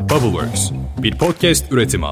Bubbleworks, bir podcast üretimi.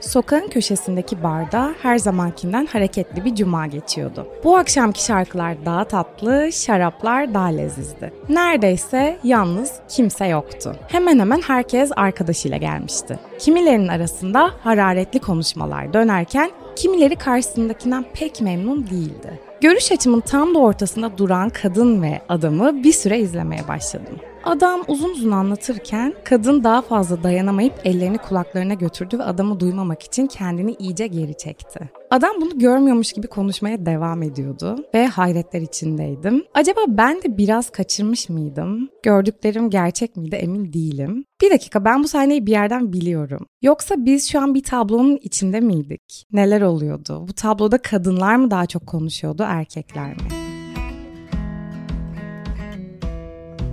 Sokağın köşesindeki barda her zamankinden hareketli bir cuma geçiyordu. Bu akşamki şarkılar daha tatlı, şaraplar daha lezizdi. Neredeyse yalnız kimse yoktu. Hemen hemen herkes arkadaşıyla gelmişti. Kimilerinin arasında hararetli konuşmalar dönerken kimileri karşısındakinden pek memnun değildi. Görüş açımın tam da ortasında duran kadın ve adamı bir süre izlemeye başladım. Adam uzun uzun anlatırken kadın daha fazla dayanamayıp ellerini kulaklarına götürdü ve adamı duymamak için kendini iyice geri çekti. Adam bunu görmüyormuş gibi konuşmaya devam ediyordu ve hayretler içindeydim. Acaba ben de biraz kaçırmış mıydım? Gördüklerim gerçek miydi emin değilim. Bir dakika ben bu sahneyi bir yerden biliyorum. Yoksa biz şu an bir tablonun içinde miydik? Neler oluyordu? Bu tabloda kadınlar mı daha çok konuşuyordu, erkekler mi?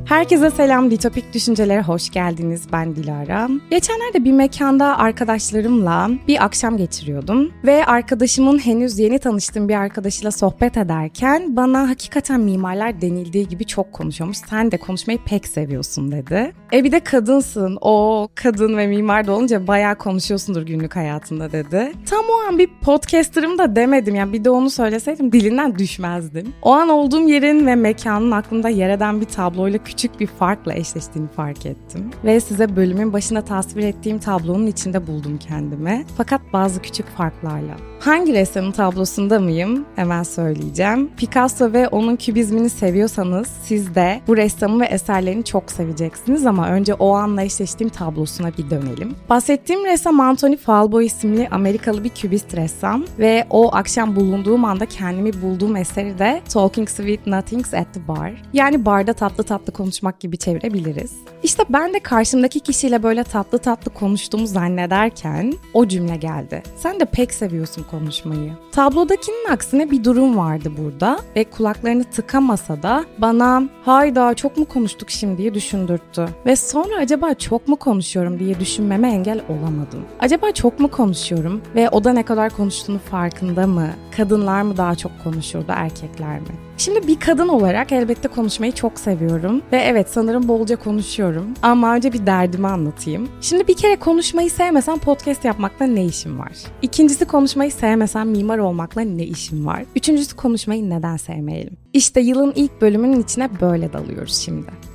Herkese selam, Ditopik Düşüncelere hoş geldiniz. Ben Dilara. Geçenlerde bir mekanda arkadaşlarımla bir akşam geçiriyordum ve arkadaşımın henüz yeni tanıştığım bir arkadaşıyla sohbet ederken bana hakikaten mimarlar denildiği gibi çok konuşuyormuş. Sen de konuşmayı pek seviyorsun dedi. E bir de kadınsın. O kadın ve mimar da olunca bayağı konuşuyorsundur günlük hayatında dedi. Tam o an bir podcasterım da demedim. Yani bir de onu söyleseydim dilinden düşmezdim. O an olduğum yerin ve mekanın aklımda yer eden bir tabloyla küçük bir farkla eşleştiğini fark ettim. Ve size bölümün başına tasvir ettiğim tablonun içinde buldum kendimi. Fakat bazı küçük farklarla. Hangi ressamın tablosunda mıyım? Hemen söyleyeceğim. Picasso ve onun kübizmini seviyorsanız siz de bu ressamı ve eserlerini çok seveceksiniz ama önce o anla eşleştiğim tablosuna bir dönelim. Bahsettiğim ressam Anthony Falbo isimli Amerikalı bir kübist ressam ve o akşam bulunduğum anda kendimi bulduğum eseri de Talking Sweet Nothings at the Bar. Yani barda tatlı tatlı konuşmak gibi çevirebiliriz. İşte ben de karşımdaki kişiyle böyle tatlı tatlı konuştuğumu zannederken o cümle geldi. Sen de pek seviyorsun konuşmayı. Tablodakinin aksine bir durum vardı burada ve kulaklarını tıkamasa da bana hayda çok mu konuştuk şimdi diye düşündürttü. Ve sonra acaba çok mu konuşuyorum diye düşünmeme engel olamadım. Acaba çok mu konuşuyorum ve o da ne kadar konuştuğunu farkında mı? Kadınlar mı daha çok konuşurdu erkekler mi? Şimdi bir kadın olarak elbette konuşmayı çok seviyorum ve evet sanırım bolca konuşuyorum ama önce bir derdimi anlatayım. Şimdi bir kere konuşmayı sevmesem podcast yapmakla ne işim var? İkincisi konuşmayı sevmesem mimar olmakla ne işim var? Üçüncüsü konuşmayı neden sevmeyelim? İşte yılın ilk bölümünün içine böyle dalıyoruz şimdi.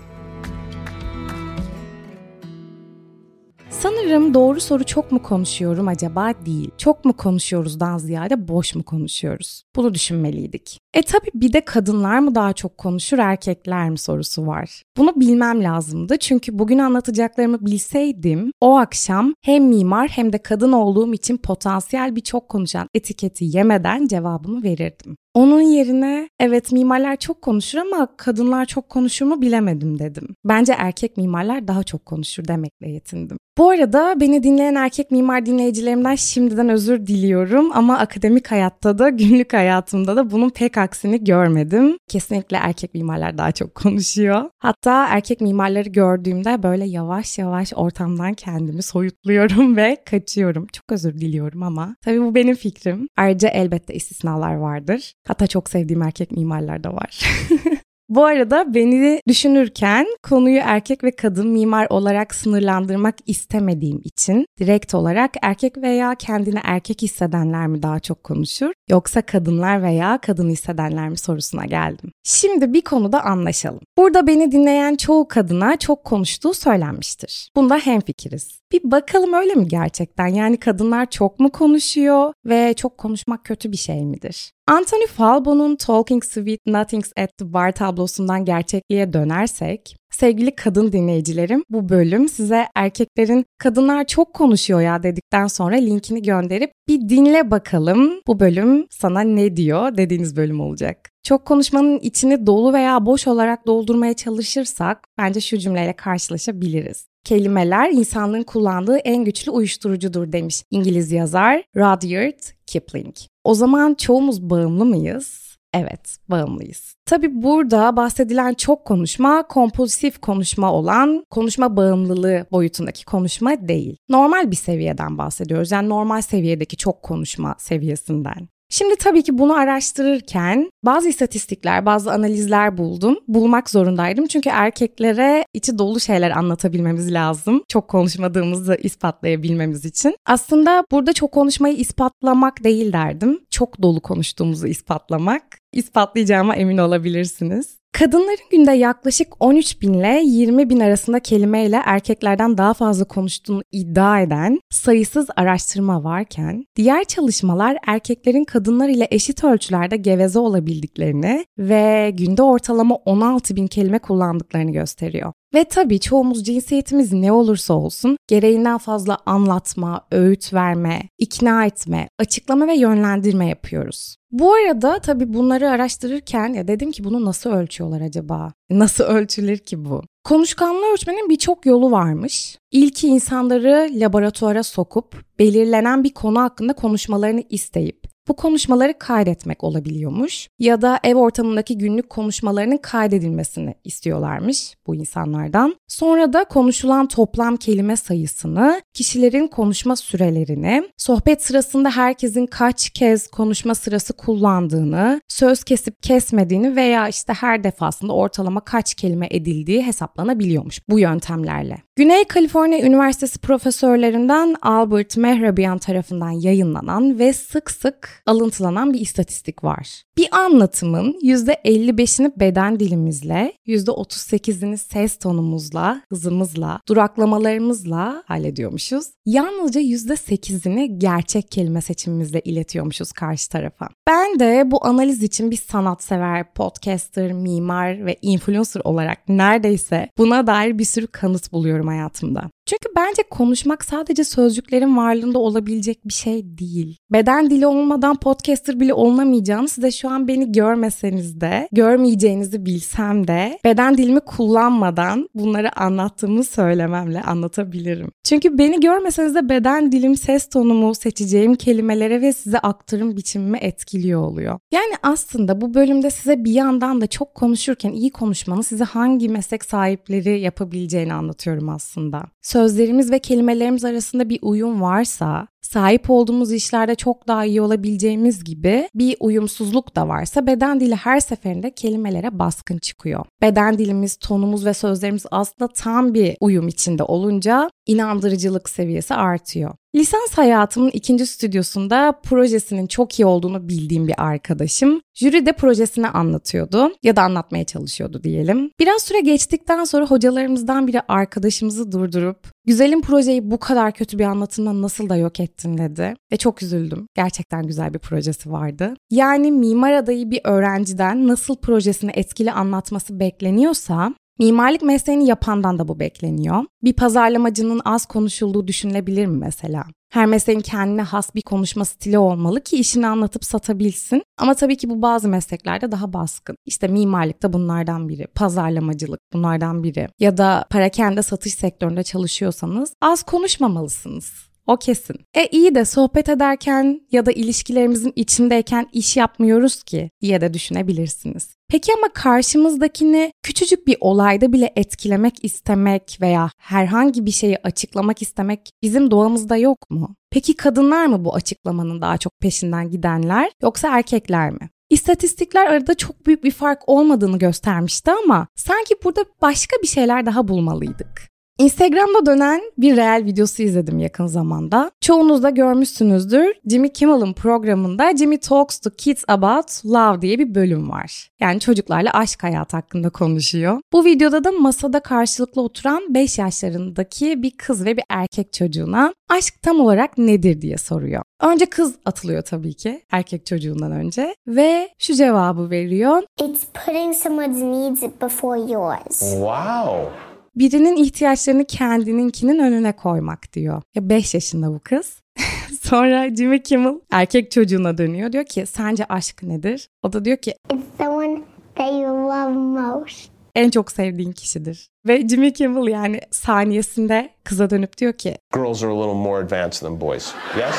Sanırım doğru soru çok mu konuşuyorum acaba değil. Çok mu konuşuyoruzdan ziyade boş mu konuşuyoruz? Bunu düşünmeliydik. E tabi bir de kadınlar mı daha çok konuşur erkekler mi sorusu var. Bunu bilmem lazımdı çünkü bugün anlatacaklarımı bilseydim o akşam hem mimar hem de kadın olduğum için potansiyel bir çok konuşan etiketi yemeden cevabımı verirdim. Onun yerine evet mimarlar çok konuşur ama kadınlar çok konuşur mu bilemedim dedim. Bence erkek mimarlar daha çok konuşur demekle yetindim. Bu arada beni dinleyen erkek mimar dinleyicilerimden şimdiden özür diliyorum ama akademik hayatta da günlük hayatımda da bunun pek aksini görmedim. Kesinlikle erkek mimarlar daha çok konuşuyor. Hatta erkek mimarları gördüğümde böyle yavaş yavaş ortamdan kendimi soyutluyorum ve kaçıyorum. Çok özür diliyorum ama tabii bu benim fikrim. Ayrıca elbette istisnalar vardır. Hatta çok sevdiğim erkek mimarlar da var. Bu arada beni düşünürken konuyu erkek ve kadın mimar olarak sınırlandırmak istemediğim için direkt olarak erkek veya kendini erkek hissedenler mi daha çok konuşur yoksa kadınlar veya kadın hissedenler mi sorusuna geldim. Şimdi bir konuda anlaşalım. Burada beni dinleyen çoğu kadına çok konuştuğu söylenmiştir. Bunda hemfikiriz. Bir bakalım öyle mi gerçekten? Yani kadınlar çok mu konuşuyor ve çok konuşmak kötü bir şey midir? Anthony Falbo'nun Talking Sweet Nothings at the Bar tablosundan gerçekliğe dönersek, sevgili kadın dinleyicilerim bu bölüm size erkeklerin kadınlar çok konuşuyor ya dedikten sonra linkini gönderip bir dinle bakalım bu bölüm sana ne diyor dediğiniz bölüm olacak. Çok konuşmanın içini dolu veya boş olarak doldurmaya çalışırsak bence şu cümleyle karşılaşabiliriz. Kelimeler insanlığın kullandığı en güçlü uyuşturucudur demiş İngiliz yazar Rudyard Kipling. O zaman çoğumuz bağımlı mıyız? Evet, bağımlıyız. Tabi burada bahsedilen çok konuşma, kompulsif konuşma olan konuşma bağımlılığı boyutundaki konuşma değil. Normal bir seviyeden bahsediyoruz. Yani normal seviyedeki çok konuşma seviyesinden. Şimdi tabii ki bunu araştırırken bazı istatistikler, bazı analizler buldum. Bulmak zorundaydım çünkü erkeklere içi dolu şeyler anlatabilmemiz lazım. Çok konuşmadığımızı ispatlayabilmemiz için. Aslında burada çok konuşmayı ispatlamak değil derdim. Çok dolu konuştuğumuzu ispatlamak. İspatlayacağıma emin olabilirsiniz. Kadınların günde yaklaşık 13 bin ile 20 bin arasında kelimeyle erkeklerden daha fazla konuştuğunu iddia eden sayısız araştırma varken, diğer çalışmalar erkeklerin kadınlar ile eşit ölçülerde geveze olabildiklerini ve günde ortalama 16 bin kelime kullandıklarını gösteriyor. Ve tabii çoğumuz cinsiyetimiz ne olursa olsun gereğinden fazla anlatma, öğüt verme, ikna etme, açıklama ve yönlendirme yapıyoruz. Bu arada tabii bunları araştırırken ya dedim ki bunu nasıl ölçüyorlar acaba? Nasıl ölçülür ki bu? Konuşkanlığı ölçmenin birçok yolu varmış. İlki insanları laboratuvara sokup belirlenen bir konu hakkında konuşmalarını isteyip bu konuşmaları kaydetmek olabiliyormuş ya da ev ortamındaki günlük konuşmalarının kaydedilmesini istiyorlarmış bu insanlardan. Sonra da konuşulan toplam kelime sayısını, kişilerin konuşma sürelerini, sohbet sırasında herkesin kaç kez konuşma sırası kullandığını, söz kesip kesmediğini veya işte her defasında ortalama kaç kelime edildiği hesaplanabiliyormuş bu yöntemlerle. Güney Kaliforniya Üniversitesi profesörlerinden Albert Mehrabian tarafından yayınlanan ve sık sık alıntılanan bir istatistik var. Bir anlatımın %55'ini beden dilimizle, %38'ini ses tonumuzla, hızımızla, duraklamalarımızla hallediyormuşuz. Yalnızca %8'ini gerçek kelime seçimimizle iletiyormuşuz karşı tarafa. Ben de bu analiz için bir sanatsever, podcaster, mimar ve influencer olarak neredeyse buna dair bir sürü kanıt buluyorum hayatımda. Çünkü bence konuşmak sadece sözcüklerin varlığında olabilecek bir şey değil. Beden dili olmadan podcaster bile olunamayacağını size şu an beni görmeseniz de, görmeyeceğinizi bilsem de beden dilimi kullanmadan bunları anlattığımı söylememle anlatabilirim. Çünkü beni görmeseniz de beden dilim, ses tonumu, seçeceğim kelimelere ve size aktarım biçimimi etkiliyor oluyor. Yani aslında bu bölümde size bir yandan da çok konuşurken iyi konuşmanın size hangi meslek sahipleri yapabileceğini anlatıyorum aslında aslında. Sözlerimiz ve kelimelerimiz arasında bir uyum varsa sahip olduğumuz işlerde çok daha iyi olabileceğimiz gibi bir uyumsuzluk da varsa beden dili her seferinde kelimelere baskın çıkıyor. Beden dilimiz, tonumuz ve sözlerimiz aslında tam bir uyum içinde olunca inandırıcılık seviyesi artıyor. Lisans hayatımın ikinci stüdyosunda projesinin çok iyi olduğunu bildiğim bir arkadaşım jüri de projesini anlatıyordu ya da anlatmaya çalışıyordu diyelim. Biraz süre geçtikten sonra hocalarımızdan biri arkadaşımızı durdurup güzelim projeyi bu kadar kötü bir anlatımla nasıl da yok ettin dedi ve çok üzüldüm. Gerçekten güzel bir projesi vardı. Yani mimar adayı bir öğrenciden nasıl projesini etkili anlatması bekleniyorsa Mimarlık mesleğini yapandan da bu bekleniyor. Bir pazarlamacının az konuşulduğu düşünülebilir mi mesela? Her mesleğin kendine has bir konuşma stili olmalı ki işini anlatıp satabilsin. Ama tabii ki bu bazı mesleklerde daha baskın. İşte mimarlık da bunlardan biri, pazarlamacılık bunlardan biri. Ya da parakende satış sektöründe çalışıyorsanız az konuşmamalısınız. O kesin. E iyi de sohbet ederken ya da ilişkilerimizin içindeyken iş yapmıyoruz ki diye de düşünebilirsiniz. Peki ama karşımızdakini küçücük bir olayda bile etkilemek istemek veya herhangi bir şeyi açıklamak istemek bizim doğamızda yok mu? Peki kadınlar mı bu açıklamanın daha çok peşinden gidenler yoksa erkekler mi? İstatistikler arada çok büyük bir fark olmadığını göstermişti ama sanki burada başka bir şeyler daha bulmalıydık. Instagram'da dönen bir real videosu izledim yakın zamanda. Çoğunuz da görmüşsünüzdür. Jimmy Kimmel'ın programında Jimmy Talks to Kids About Love diye bir bölüm var. Yani çocuklarla aşk hayatı hakkında konuşuyor. Bu videoda da masada karşılıklı oturan 5 yaşlarındaki bir kız ve bir erkek çocuğuna aşk tam olarak nedir diye soruyor. Önce kız atılıyor tabii ki erkek çocuğundan önce ve şu cevabı veriyor. It's putting someone's needs before yours. Wow. Birinin ihtiyaçlarını kendininkinin önüne koymak diyor. Ya 5 yaşında bu kız. Sonra Jimmy Kimmel erkek çocuğuna dönüyor. Diyor ki sence aşk nedir? O da diyor ki It's someone that you love most. en çok sevdiğin kişidir. Ve Jimmy Kimmel yani saniyesinde kıza dönüp diyor ki Girls are a little more advanced than boys. Yes?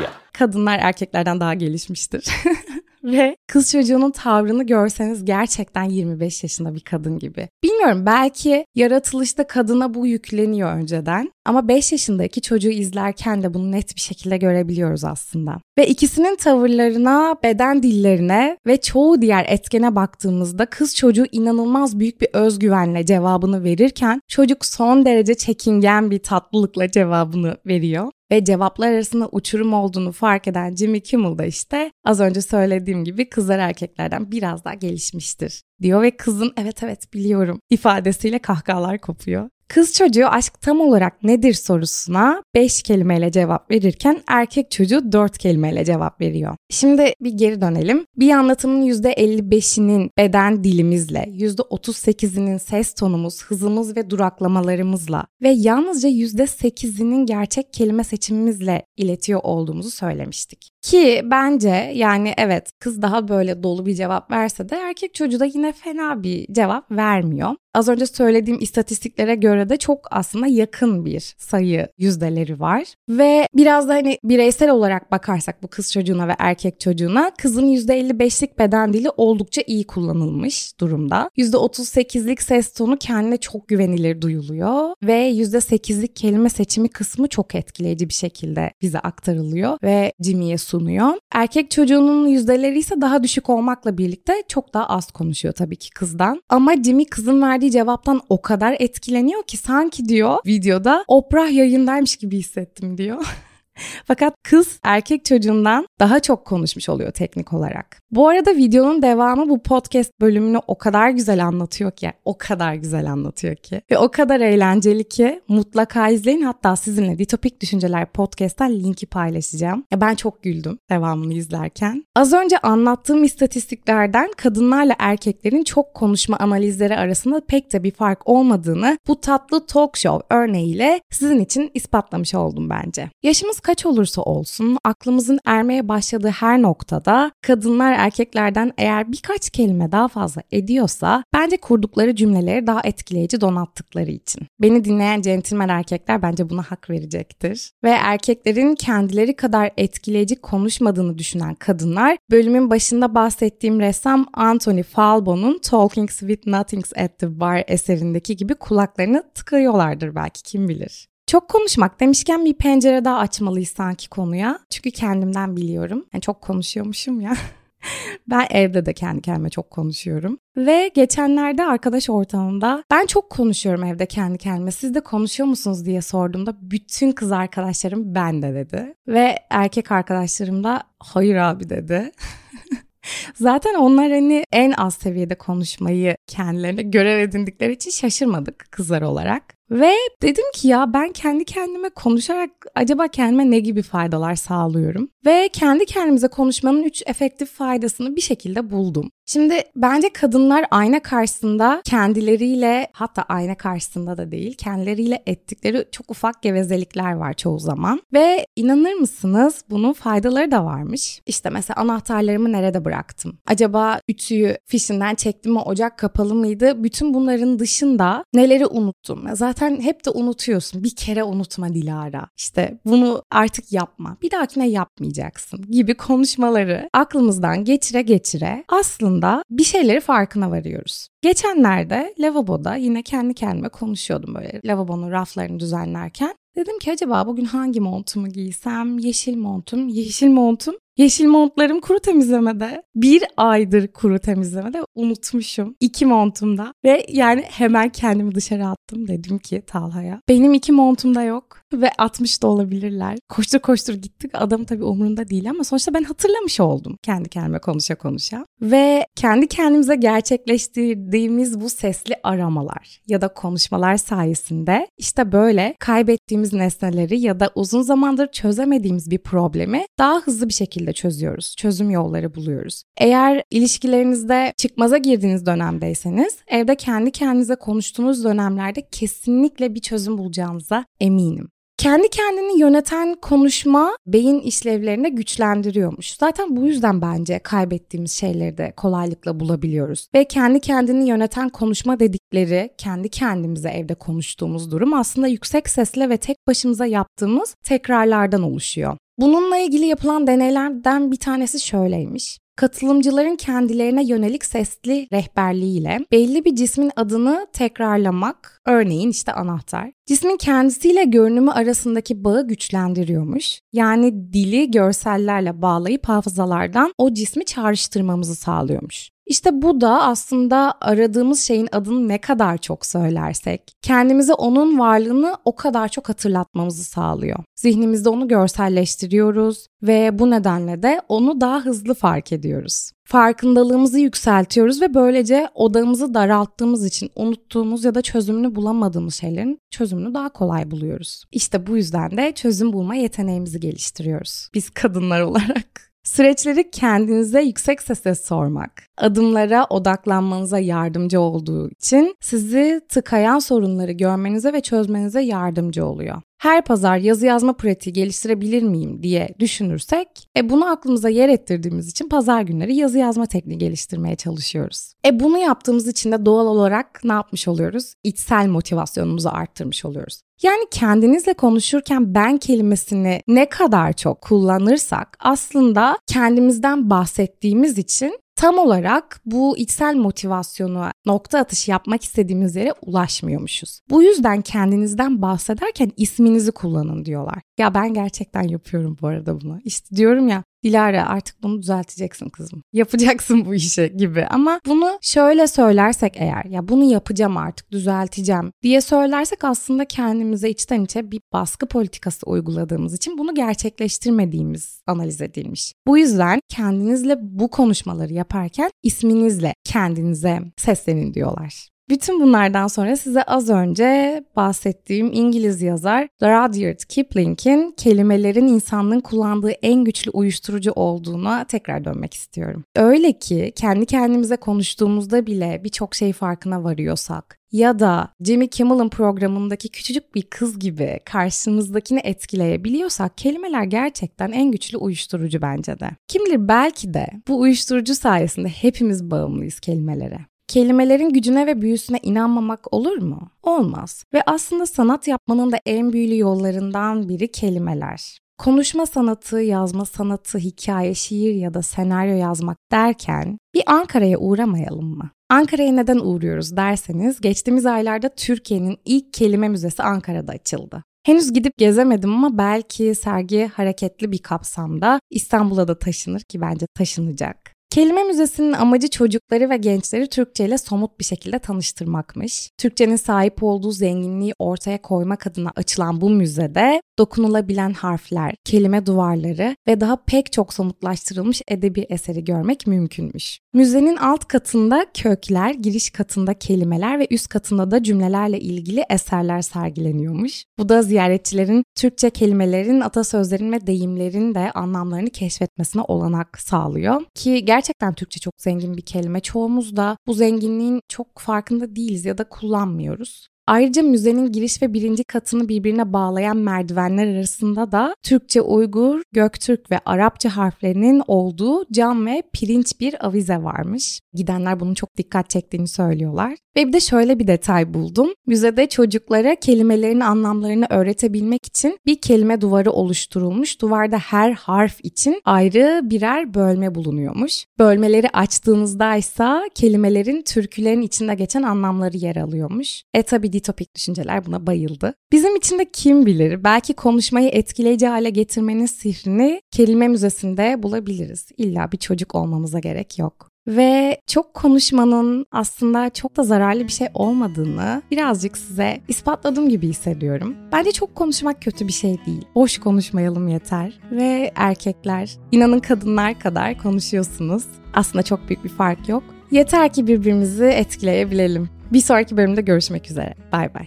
Yeah. kadınlar erkeklerden daha gelişmiştir. Ve kız çocuğunun tavrını görseniz gerçekten 25 yaşında bir kadın gibi. Bilmiyorum belki yaratılışta kadına bu yükleniyor önceden. Ama 5 yaşındaki çocuğu izlerken de bunu net bir şekilde görebiliyoruz aslında. Ve ikisinin tavırlarına, beden dillerine ve çoğu diğer etkene baktığımızda kız çocuğu inanılmaz büyük bir özgüvenle cevabını verirken çocuk son derece çekingen bir tatlılıkla cevabını veriyor ve cevaplar arasında uçurum olduğunu fark eden Jimmy Kimmel da işte az önce söylediğim gibi kızlar erkeklerden biraz daha gelişmiştir diyor ve kızın evet evet biliyorum ifadesiyle kahkahalar kopuyor. Kız çocuğu aşk tam olarak nedir sorusuna 5 kelimeyle cevap verirken erkek çocuğu 4 kelimeyle cevap veriyor. Şimdi bir geri dönelim. Bir anlatımın %55'inin beden dilimizle, %38'inin ses tonumuz, hızımız ve duraklamalarımızla ve yalnızca %8'inin gerçek kelime seçimimizle iletiyor olduğumuzu söylemiştik. Ki bence yani evet kız daha böyle dolu bir cevap verse de erkek çocuğu da yine fena bir cevap vermiyor. Az önce söylediğim istatistiklere göre de çok aslında yakın bir sayı yüzdeleri var. Ve biraz da hani bireysel olarak bakarsak bu kız çocuğuna ve erkek çocuğuna kızın %55'lik beden dili oldukça iyi kullanılmış durumda. %38'lik ses tonu kendine çok güvenilir duyuluyor ve %8'lik kelime seçimi kısmı çok etkileyici bir şekilde bize aktarılıyor ve Jimmy'ye sunuyor. Erkek çocuğunun yüzdeleri ise daha düşük olmakla birlikte çok daha az konuşuyor tabii ki kızdan. Ama Jimmy kızın verdiği cevaptan o kadar etkileniyor ki sanki diyor videoda Oprah yayındaymış gibi hissettim diyor. Fakat kız erkek çocuğundan daha çok konuşmuş oluyor teknik olarak. Bu arada videonun devamı bu podcast bölümünü o kadar güzel anlatıyor ki, o kadar güzel anlatıyor ki ve o kadar eğlenceli ki mutlaka izleyin. Hatta sizinle Ditopik Düşünceler podcast'ten linki paylaşacağım. Ya ben çok güldüm devamını izlerken. Az önce anlattığım istatistiklerden kadınlarla erkeklerin çok konuşma analizleri arasında pek de bir fark olmadığını bu tatlı talk show örneğiyle sizin için ispatlamış oldum bence. Yaşımız kaç olursa olsun aklımızın ermeye başladığı her noktada kadınlar erkeklerden eğer birkaç kelime daha fazla ediyorsa bence kurdukları cümleleri daha etkileyici donattıkları için. Beni dinleyen centilmen erkekler bence buna hak verecektir. Ve erkeklerin kendileri kadar etkileyici konuşmadığını düşünen kadınlar bölümün başında bahsettiğim ressam Anthony Falbo'nun Talking with Nothings at the Bar eserindeki gibi kulaklarını tıkıyorlardır belki kim bilir. Çok konuşmak demişken bir pencere daha açmalıyız sanki konuya. Çünkü kendimden biliyorum. Yani çok konuşuyormuşum ya. ben evde de kendi kendime çok konuşuyorum. Ve geçenlerde arkadaş ortamında ben çok konuşuyorum evde kendi kendime. Siz de konuşuyor musunuz diye sorduğumda bütün kız arkadaşlarım ben de dedi. Ve erkek arkadaşlarım da hayır abi dedi. Zaten onlar hani en az seviyede konuşmayı kendilerine görev edindikleri için şaşırmadık kızlar olarak. Ve dedim ki ya ben kendi kendime konuşarak acaba kendime ne gibi faydalar sağlıyorum? Ve kendi kendimize konuşmanın üç efektif faydasını bir şekilde buldum. Şimdi bence kadınlar ayna karşısında kendileriyle hatta ayna karşısında da değil kendileriyle ettikleri çok ufak gevezelikler var çoğu zaman. Ve inanır mısınız bunun faydaları da varmış. İşte mesela anahtarlarımı nerede bıraktım? Acaba ütüyü fişinden çektim mi ocak kapalı mıydı? Bütün bunların dışında neleri unuttum? Zaten hep de unutuyorsun. Bir kere unutma Dilara. İşte bunu artık yapma. Bir dahakine yapmayacaksın gibi konuşmaları aklımızdan geçire geçire aslında bir şeyleri farkına varıyoruz. Geçenlerde lavaboda yine kendi kendime konuşuyordum böyle lavabonun raflarını düzenlerken. Dedim ki acaba bugün hangi montumu giysem? Yeşil montum, yeşil montum Yeşil montlarım kuru temizlemede. Bir aydır kuru temizlemede unutmuşum. İki montumda. Ve yani hemen kendimi dışarı attım. Dedim ki Talha'ya. Benim iki montum da yok. Ve atmış da olabilirler. Koştur koştur gittik. Adam tabii umurunda değil ama sonuçta ben hatırlamış oldum. Kendi kendime konuşa konuşa. Ve kendi kendimize gerçekleştirdiğimiz bu sesli aramalar ya da konuşmalar sayesinde işte böyle kaybettiğimiz nesneleri ya da uzun zamandır çözemediğimiz bir problemi daha hızlı bir şekilde çözüyoruz. Çözüm yolları buluyoruz. Eğer ilişkilerinizde çıkmaza girdiğiniz dönemdeyseniz evde kendi kendinize konuştuğunuz dönemlerde kesinlikle bir çözüm bulacağınıza eminim. Kendi kendini yöneten konuşma beyin işlevlerini güçlendiriyormuş. Zaten bu yüzden bence kaybettiğimiz şeyleri de kolaylıkla bulabiliyoruz. Ve kendi kendini yöneten konuşma dedikleri kendi kendimize evde konuştuğumuz durum aslında yüksek sesle ve tek başımıza yaptığımız tekrarlardan oluşuyor. Bununla ilgili yapılan deneylerden bir tanesi şöyleymiş. Katılımcıların kendilerine yönelik sesli rehberliğiyle belli bir cismin adını tekrarlamak, örneğin işte anahtar Cismin kendisiyle görünümü arasındaki bağı güçlendiriyormuş. Yani dili görsellerle bağlayıp hafızalardan o cismi çağrıştırmamızı sağlıyormuş. İşte bu da aslında aradığımız şeyin adını ne kadar çok söylersek, kendimize onun varlığını o kadar çok hatırlatmamızı sağlıyor. Zihnimizde onu görselleştiriyoruz ve bu nedenle de onu daha hızlı fark ediyoruz. Farkındalığımızı yükseltiyoruz ve böylece odamızı daralttığımız için unuttuğumuz ya da çözümünü bulamadığımız şeylerin çözümünü daha kolay buluyoruz. İşte bu yüzden de çözüm bulma yeteneğimizi geliştiriyoruz. Biz kadınlar olarak. Süreçleri kendinize yüksek sesle sormak, adımlara odaklanmanıza yardımcı olduğu için sizi tıkayan sorunları görmenize ve çözmenize yardımcı oluyor her pazar yazı yazma pratiği geliştirebilir miyim diye düşünürsek, e bunu aklımıza yer ettirdiğimiz için pazar günleri yazı yazma tekniği geliştirmeye çalışıyoruz. E bunu yaptığımız için de doğal olarak ne yapmış oluyoruz? İçsel motivasyonumuzu arttırmış oluyoruz. Yani kendinizle konuşurken ben kelimesini ne kadar çok kullanırsak aslında kendimizden bahsettiğimiz için tam olarak bu içsel motivasyonu nokta atışı yapmak istediğimiz yere ulaşmıyormuşuz. Bu yüzden kendinizden bahsederken isminizi kullanın diyorlar. Ya ben gerçekten yapıyorum bu arada bunu. İşte diyorum ya Dilara artık bunu düzelteceksin kızım. Yapacaksın bu işi gibi. Ama bunu şöyle söylersek eğer ya bunu yapacağım artık düzelteceğim diye söylersek aslında kendimize içten içe bir baskı politikası uyguladığımız için bunu gerçekleştirmediğimiz analiz edilmiş. Bu yüzden kendinizle bu konuşmaları yaparken isminizle kendinize seslenin diyorlar. Bütün bunlardan sonra size az önce bahsettiğim İngiliz yazar Rudyard Kipling'in kelimelerin insanlığın kullandığı en güçlü uyuşturucu olduğuna tekrar dönmek istiyorum. Öyle ki kendi kendimize konuştuğumuzda bile birçok şey farkına varıyorsak ya da Jimmy Kimmel'ın programındaki küçücük bir kız gibi karşımızdakini etkileyebiliyorsak kelimeler gerçekten en güçlü uyuşturucu bence de. Kim bilir belki de bu uyuşturucu sayesinde hepimiz bağımlıyız kelimelere. Kelimelerin gücüne ve büyüsüne inanmamak olur mu? Olmaz. Ve aslında sanat yapmanın da en büyülü yollarından biri kelimeler. Konuşma sanatı, yazma sanatı, hikaye, şiir ya da senaryo yazmak derken bir Ankara'ya uğramayalım mı? Ankara'ya neden uğruyoruz derseniz geçtiğimiz aylarda Türkiye'nin ilk kelime müzesi Ankara'da açıldı. Henüz gidip gezemedim ama belki sergi hareketli bir kapsamda İstanbul'a da taşınır ki bence taşınacak. Kelime Müzesi'nin amacı çocukları ve gençleri Türkçe ile somut bir şekilde tanıştırmakmış. Türkçenin sahip olduğu zenginliği ortaya koymak adına açılan bu müzede dokunulabilen harfler, kelime duvarları ve daha pek çok somutlaştırılmış edebi eseri görmek mümkünmüş. Müzenin alt katında kökler, giriş katında kelimeler ve üst katında da cümlelerle ilgili eserler sergileniyormuş. Bu da ziyaretçilerin Türkçe kelimelerin, atasözlerin ve deyimlerin de anlamlarını keşfetmesine olanak sağlıyor. Ki gerçekten Türkçe çok zengin bir kelime. Çoğumuz da bu zenginliğin çok farkında değiliz ya da kullanmıyoruz. Ayrıca müzenin giriş ve birinci katını birbirine bağlayan merdivenler arasında da Türkçe, Uygur, Göktürk ve Arapça harflerinin olduğu cam ve pirinç bir avize varmış. Gidenler bunun çok dikkat çektiğini söylüyorlar. Ve bir de şöyle bir detay buldum. Müzede çocuklara kelimelerin anlamlarını öğretebilmek için bir kelime duvarı oluşturulmuş. Duvarda her harf için ayrı birer bölme bulunuyormuş. Bölmeleri açtığınızda ise kelimelerin türkülerin içinde geçen anlamları yer alıyormuş. E tabi ditopik düşünceler buna bayıldı. Bizim için de kim bilir belki konuşmayı etkileyici hale getirmenin sihrini kelime müzesinde bulabiliriz. İlla bir çocuk olmamıza gerek yok. Ve çok konuşmanın aslında çok da zararlı bir şey olmadığını birazcık size ispatladığım gibi hissediyorum. Bence çok konuşmak kötü bir şey değil. Boş konuşmayalım yeter. Ve erkekler, inanın kadınlar kadar konuşuyorsunuz. Aslında çok büyük bir fark yok. Yeter ki birbirimizi etkileyebilelim. Bir sonraki bölümde görüşmek üzere. Bay bay.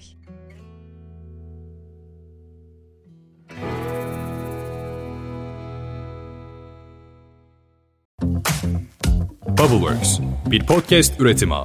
Bubbleworks, bir podcast üretimi.